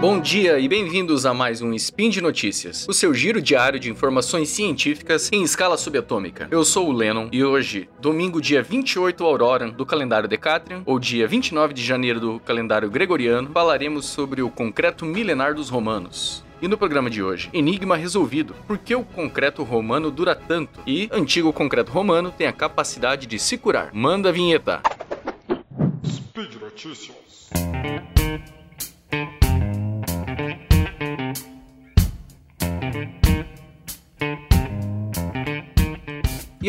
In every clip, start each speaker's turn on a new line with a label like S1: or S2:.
S1: Bom dia e bem-vindos a mais um Spin de Notícias, o seu giro diário de informações científicas em escala subatômica. Eu sou o Lennon e hoje, domingo dia 28 Aurora do calendário Decatrian, ou dia 29 de janeiro do calendário Gregoriano, falaremos sobre o concreto milenar dos romanos. E no programa de hoje, enigma resolvido. Por que o concreto romano dura tanto? E antigo concreto romano tem a capacidade de se curar. Manda a vinheta.
S2: Speed Notícias.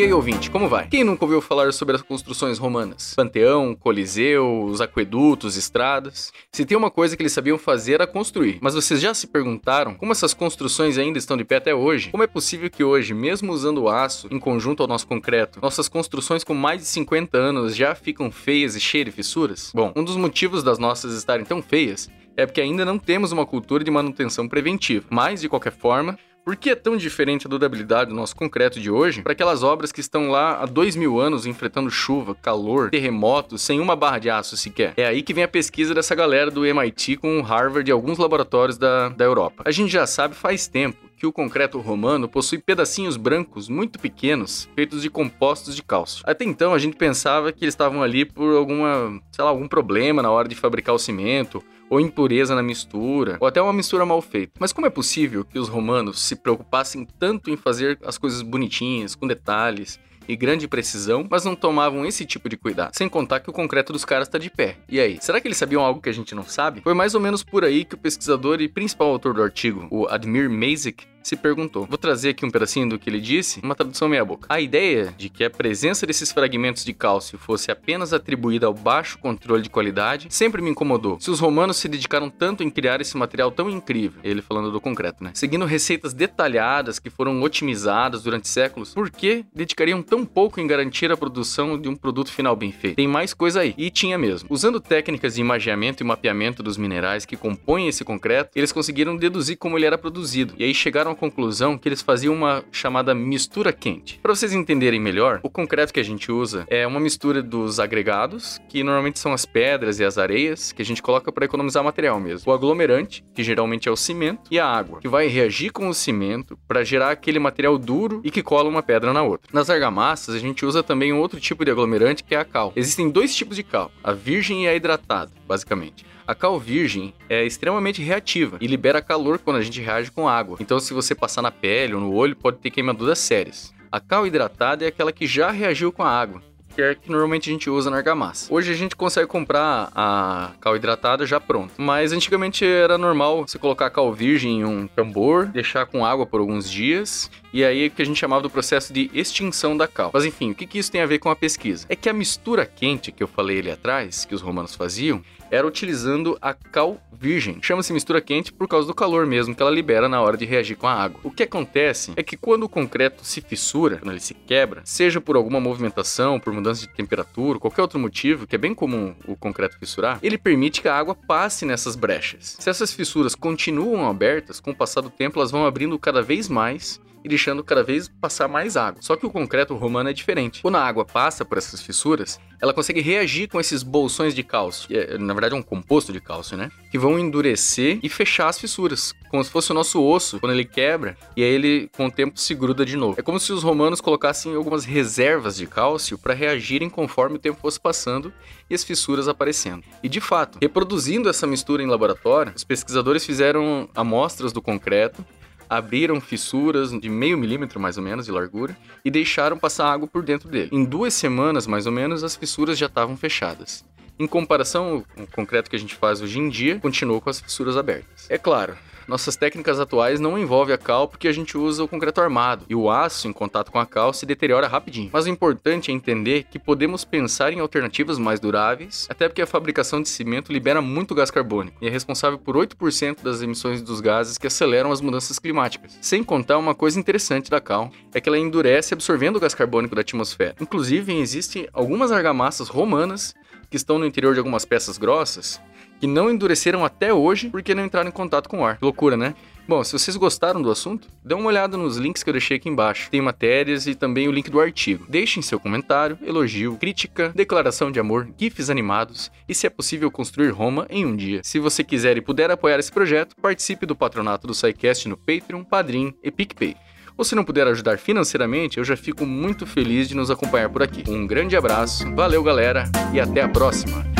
S1: E aí, ouvinte, como vai? Quem nunca ouviu falar sobre as construções romanas? Panteão, Coliseu, os aquedutos, estradas. Se tem uma coisa que eles sabiam fazer era construir. Mas vocês já se perguntaram como essas construções ainda estão de pé até hoje? Como é possível que hoje, mesmo usando aço em conjunto ao nosso concreto, nossas construções com mais de 50 anos já ficam feias e cheias de fissuras? Bom, um dos motivos das nossas estarem tão feias é porque ainda não temos uma cultura de manutenção preventiva. Mas, de qualquer forma, por que é tão diferente a durabilidade do nosso concreto de hoje para aquelas obras que estão lá há dois mil anos enfrentando chuva, calor, terremotos, sem uma barra de aço sequer? É aí que vem a pesquisa dessa galera do MIT com o Harvard e alguns laboratórios da, da Europa. A gente já sabe faz tempo que o concreto romano possui pedacinhos brancos muito pequenos, feitos de compostos de cálcio. Até então a gente pensava que eles estavam ali por alguma, sei lá, algum problema na hora de fabricar o cimento ou impureza na mistura, ou até uma mistura mal feita. Mas como é possível que os romanos se preocupassem tanto em fazer as coisas bonitinhas, com detalhes, e grande precisão, mas não tomavam esse tipo de cuidado. Sem contar que o concreto dos caras está de pé. E aí, será que eles sabiam algo que a gente não sabe? Foi mais ou menos por aí que o pesquisador e principal autor do artigo, o Admir Mazik, se perguntou. Vou trazer aqui um pedacinho do que ele disse, uma tradução meia boca. A ideia de que a presença desses fragmentos de cálcio fosse apenas atribuída ao baixo controle de qualidade sempre me incomodou. Se os romanos se dedicaram tanto em criar esse material tão incrível, ele falando do concreto, né? Seguindo receitas detalhadas que foram otimizadas durante séculos, por que dedicariam tão pouco em garantir a produção de um produto final bem feito? Tem mais coisa aí. E tinha mesmo. Usando técnicas de imageamento e mapeamento dos minerais que compõem esse concreto, eles conseguiram deduzir como ele era produzido. E aí chegaram à conclusão que eles faziam uma chamada mistura quente. Para vocês entenderem melhor, o concreto que a gente usa é uma mistura dos agregados, que normalmente são as pedras e as areias, que a gente coloca para economizar material mesmo. O aglomerante, que geralmente é o cimento, e a água, que vai reagir com o cimento para gerar aquele material duro e que cola uma pedra na outra. Nas argamassas, a gente usa também outro tipo de aglomerante que é a cal. Existem dois tipos de cal, a virgem e a hidratada, basicamente. A cal virgem é extremamente reativa e libera calor quando a gente reage com água. Então, se você passar na pele ou no olho, pode ter queimaduras sérias. A cal hidratada é aquela que já reagiu com a água que é que normalmente a gente usa na argamassa. Hoje a gente consegue comprar a cal hidratada já pronta, mas antigamente era normal você colocar a cal virgem em um tambor, deixar com água por alguns dias, e aí é que a gente chamava do processo de extinção da cal. Mas enfim, o que, que isso tem a ver com a pesquisa? É que a mistura quente que eu falei ali atrás, que os romanos faziam, era utilizando a cal virgem. Chama-se mistura quente por causa do calor mesmo que ela libera na hora de reagir com a água. O que acontece é que quando o concreto se fissura, quando ele se quebra, seja por alguma movimentação, por mudança de temperatura, qualquer outro motivo, que é bem comum o concreto fissurar, ele permite que a água passe nessas brechas. Se essas fissuras continuam abertas, com o passar do tempo elas vão abrindo cada vez mais e deixando cada vez passar mais água. Só que o concreto romano é diferente. Quando a água passa por essas fissuras, ela consegue reagir com esses bolsões de cálcio, que é, na verdade é um composto de cálcio, né? Que vão endurecer e fechar as fissuras, como se fosse o nosso osso, quando ele quebra, e aí ele com o tempo se gruda de novo. É como se os romanos colocassem algumas reservas de cálcio para reagirem conforme o tempo fosse passando e as fissuras aparecendo. E de fato, reproduzindo essa mistura em laboratório, os pesquisadores fizeram amostras do concreto abriram fissuras de meio milímetro mais ou menos de largura e deixaram passar água por dentro dele. Em duas semanas mais ou menos as fissuras já estavam fechadas. Em comparação, o concreto que a gente faz hoje em dia continuou com as fissuras abertas. É claro, nossas técnicas atuais não envolvem a cal porque a gente usa o concreto armado e o aço em contato com a cal se deteriora rapidinho. Mas o importante é entender que podemos pensar em alternativas mais duráveis, até porque a fabricação de cimento libera muito gás carbônico e é responsável por 8% das emissões dos gases que aceleram as mudanças climáticas. Sem contar uma coisa interessante da cal, é que ela endurece absorvendo o gás carbônico da atmosfera. Inclusive, existem algumas argamassas romanas que estão no interior de algumas peças grossas que não endureceram até hoje porque não entraram em contato com o ar. Loucura, né? Bom, se vocês gostaram do assunto, dê uma olhada nos links que eu deixei aqui embaixo. Tem matérias e também o link do artigo. Deixem seu comentário, elogio, crítica, declaração de amor, gifs animados e se é possível construir Roma em um dia. Se você quiser e puder apoiar esse projeto, participe do patronato do SciCast no Patreon, Padrim e PicPay. Ou se não puder ajudar financeiramente, eu já fico muito feliz de nos acompanhar por aqui. Um grande abraço, valeu galera e até a próxima!